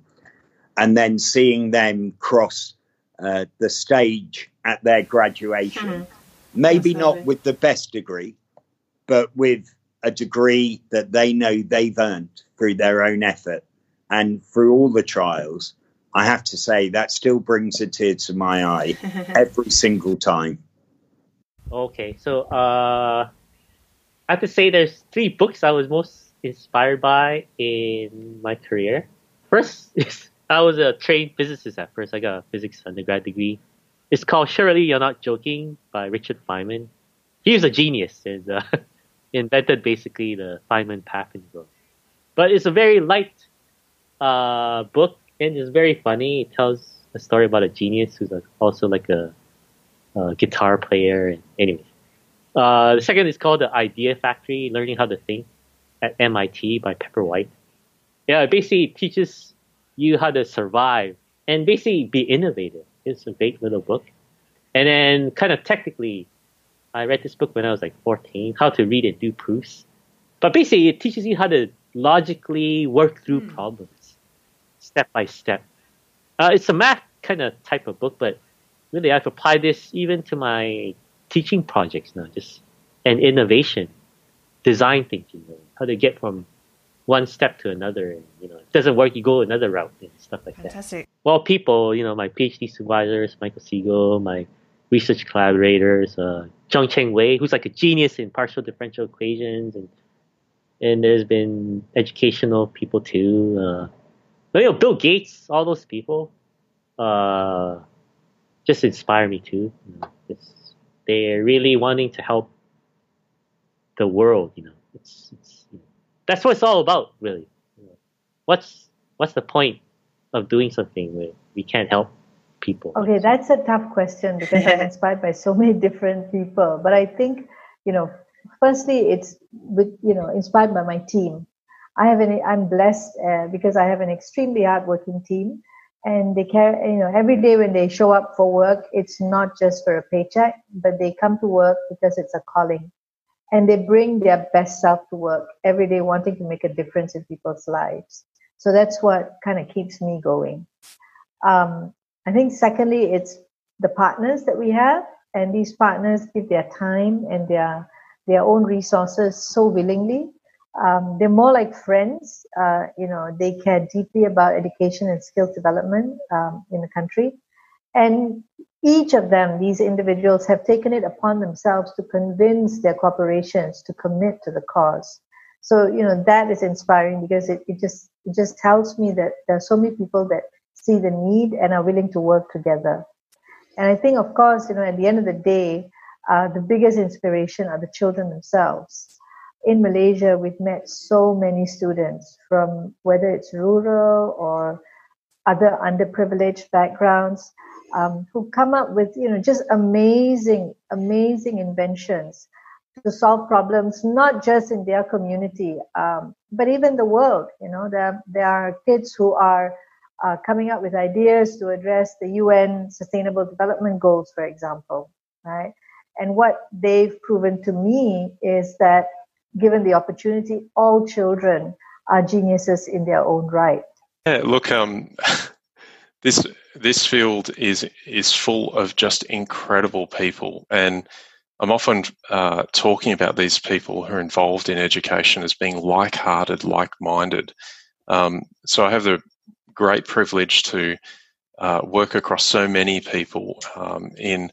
S5: and then seeing them cross uh, the stage at their graduation. Mm-hmm. Maybe Absolutely. not with the best degree, but with a degree that they know they've earned through their own effort and through all the trials. I have to say that still brings a tear to my eye every single time.
S4: Okay, so uh, I have to say there's three books I was most inspired by in my career. First is I was a trained physicist at first. I got a physics undergrad degree. It's called Surely You're Not Joking by Richard Feynman. He was a genius and uh, invented basically the Feynman world. But it's a very light uh, book and it's very funny. It tells a story about a genius who's also like a uh, guitar player. And anyway, uh, the second is called the Idea Factory: Learning How to Think at MIT by Pepper White. Yeah, it basically teaches you how to survive and basically be innovative. It's a great little book. And then, kind of technically, I read this book when I was like 14, How to Read and Do Proofs. But basically, it teaches you how to logically work through mm. problems, step by step. Uh, it's a math kind of type of book, but really I've applied this even to my teaching projects now, just and innovation, design thinking, how to get from one step to another. And, you know, it doesn't work, you go another route and stuff like Fantastic. that. Well, people, you know, my PhD supervisors, Michael Siegel, my research collaborators, uh, Zheng Cheng Wei, who's like a genius in partial differential equations, and and there's been educational people too. Uh, you know, Bill Gates, all those people. Uh, just inspire me too. You know, it's, they're really wanting to help the world. You know, it's, it's you know, that's what it's all about, really. What's what's the point of doing something where we can't help people?
S2: Okay, that's a tough question because I'm inspired by so many different people. But I think, you know, firstly, it's with you know inspired by my team. I have an I'm blessed uh, because I have an extremely hardworking team and they care you know every day when they show up for work it's not just for a paycheck but they come to work because it's a calling and they bring their best self to work every day wanting to make a difference in people's lives so that's what kind of keeps me going um, i think secondly it's the partners that we have and these partners give their time and their their own resources so willingly um, they're more like friends. Uh, you know, they care deeply about education and skills development um, in the country. And each of them, these individuals, have taken it upon themselves to convince their corporations to commit to the cause. So, you know, that is inspiring because it, it just it just tells me that there are so many people that see the need and are willing to work together. And I think, of course, you know, at the end of the day, uh, the biggest inspiration are the children themselves in Malaysia, we've met so many students from whether it's rural or other underprivileged backgrounds um, who come up with, you know, just amazing, amazing inventions to solve problems, not just in their community, um, but even the world. You know, there, there are kids who are uh, coming up with ideas to address the UN Sustainable Development Goals, for example, right? And what they've proven to me is that given the opportunity, all children are geniuses in their own right.
S7: Yeah, look, um, this this field is is full of just incredible people, and I'm often uh, talking about these people who are involved in education as being like-hearted, like-minded. Um, so I have the great privilege to uh, work across so many people um, in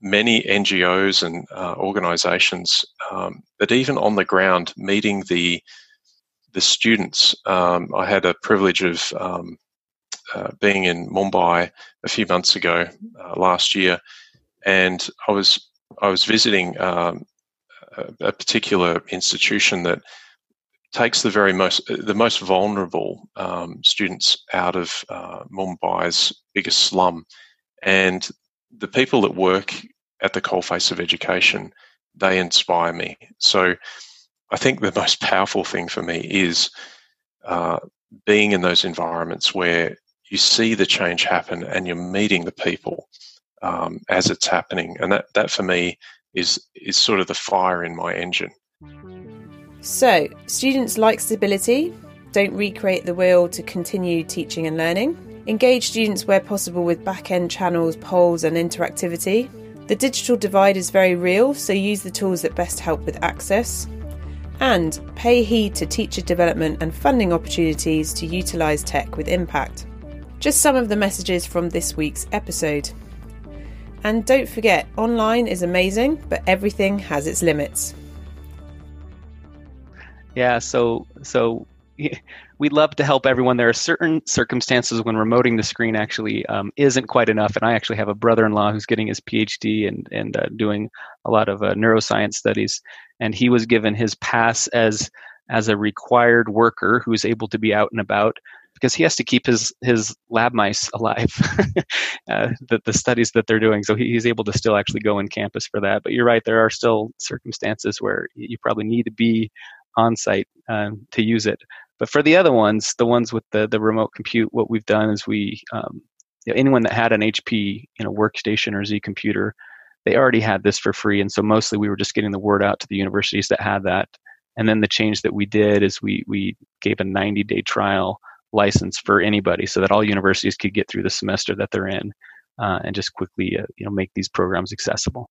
S7: many NGOs and uh, organisations, um, but even on the ground, meeting the the students. Um, I had a privilege of um, uh, being in Mumbai a few months ago uh, last year, and I was I was visiting um, a, a, particular institution that takes the very most the most vulnerable um, students out of uh, Mumbai's biggest slum, and the people that work at the coalface of education they inspire me. So I think the most powerful thing for me is uh, being in those environments where you see the change happen and you're meeting the people um, as it's happening, and that that for me is is sort of the fire in my engine.
S3: So, students like stability. Don't recreate the wheel to continue teaching and learning. Engage students where possible with back end channels, polls, and interactivity. The digital divide is very real, so use the tools that best help with access. And pay heed to teacher development and funding opportunities to utilise tech with impact. Just some of the messages from this week's episode. And don't forget, online is amazing, but everything has its limits.
S6: Yeah, so so we'd love to help everyone. There are certain circumstances when remoting the screen actually um, isn't quite enough. And I actually have a brother-in-law who's getting his PhD and and uh, doing a lot of uh, neuroscience studies, and he was given his pass as as a required worker who's able to be out and about because he has to keep his his lab mice alive, uh, the, the studies that they're doing. So he, he's able to still actually go in campus for that. But you're right, there are still circumstances where you probably need to be on site um, to use it. But for the other ones, the ones with the the remote compute, what we've done is we um, you know, anyone that had an HP you know workstation or Z computer, they already had this for free, and so mostly we were just getting the word out to the universities that had that. And then the change that we did is we we gave a 90 day trial license for anybody so that all universities could get through the semester that they're in uh, and just quickly uh, you know make these programs accessible.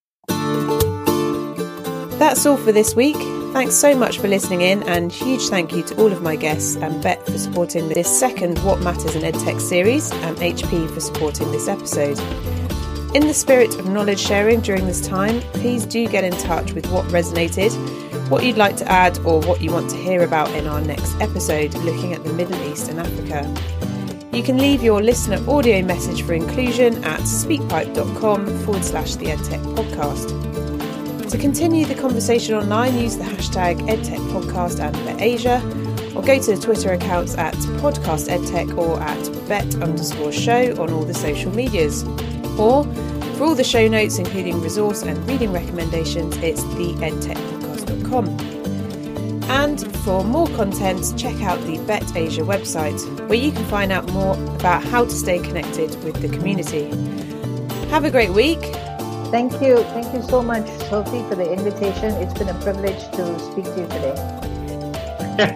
S3: That's all for this week. Thanks so much for listening in and huge thank you to all of my guests and Bett for supporting this second what matters in edtech series and hp for supporting this episode. In the spirit of knowledge sharing during this time please do get in touch with what resonated what you'd like to add or what you want to hear about in our next episode looking at the Middle East and Africa. You can leave your listener audio message for inclusion at speakpipe.com forward slash the EdTech podcast. To continue the conversation online, use the hashtag EdTech podcast and BettAsia, or go to the Twitter accounts at Podcast EdTech or at Bett underscore show on all the social medias. Or for all the show notes, including resource and reading recommendations, it's the EdTech and for more content, check out the Bett Asia website, where you can find out more about how to stay connected with the community. Have a great week.
S2: Thank you. Thank you so much, Sophie, for the invitation. It's been a privilege to speak to you today.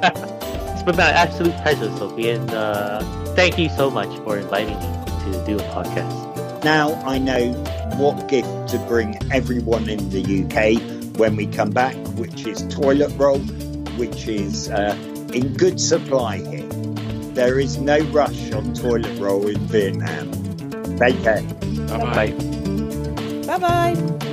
S4: it's been my absolute pleasure, Sophie, and uh, thank you so much for inviting me to do a podcast.
S5: Now I know what gift to bring everyone in the UK when we come back, which is toilet roll, which is uh, in good supply here. There is no rush on toilet roll in Vietnam. Take care.
S6: Bye bye.
S3: Bye bye.